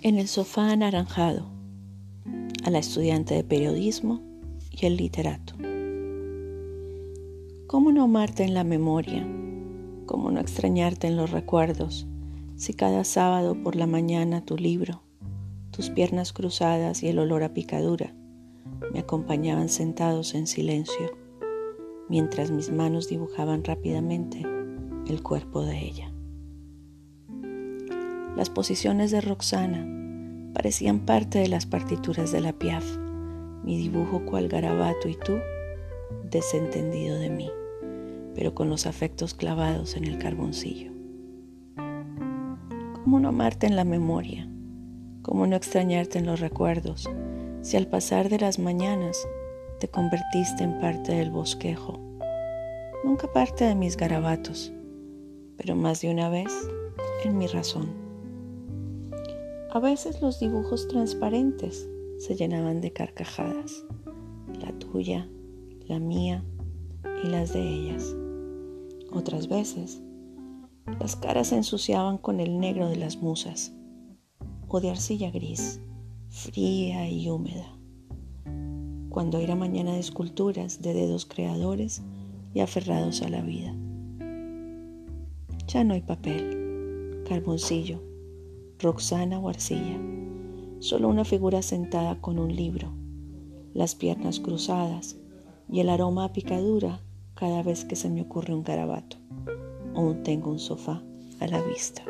En el sofá anaranjado, a la estudiante de periodismo y el literato. ¿Cómo no amarte en la memoria? ¿Cómo no extrañarte en los recuerdos? Si cada sábado por la mañana tu libro, tus piernas cruzadas y el olor a picadura me acompañaban sentados en silencio, mientras mis manos dibujaban rápidamente el cuerpo de ella. Las posiciones de Roxana parecían parte de las partituras de la Piaf, mi dibujo cual garabato y tú, desentendido de mí, pero con los afectos clavados en el carboncillo. ¿Cómo no amarte en la memoria? ¿Cómo no extrañarte en los recuerdos? Si al pasar de las mañanas te convertiste en parte del bosquejo, nunca parte de mis garabatos, pero más de una vez en mi razón. A veces los dibujos transparentes se llenaban de carcajadas, la tuya, la mía y las de ellas. Otras veces, las caras se ensuciaban con el negro de las musas o de arcilla gris, fría y húmeda. Cuando era mañana de esculturas de dedos creadores y aferrados a la vida. Ya no hay papel, carboncillo, Roxana Arcilla, solo una figura sentada con un libro, las piernas cruzadas y el aroma a picadura cada vez que se me ocurre un garabato o tengo un sofá a la vista.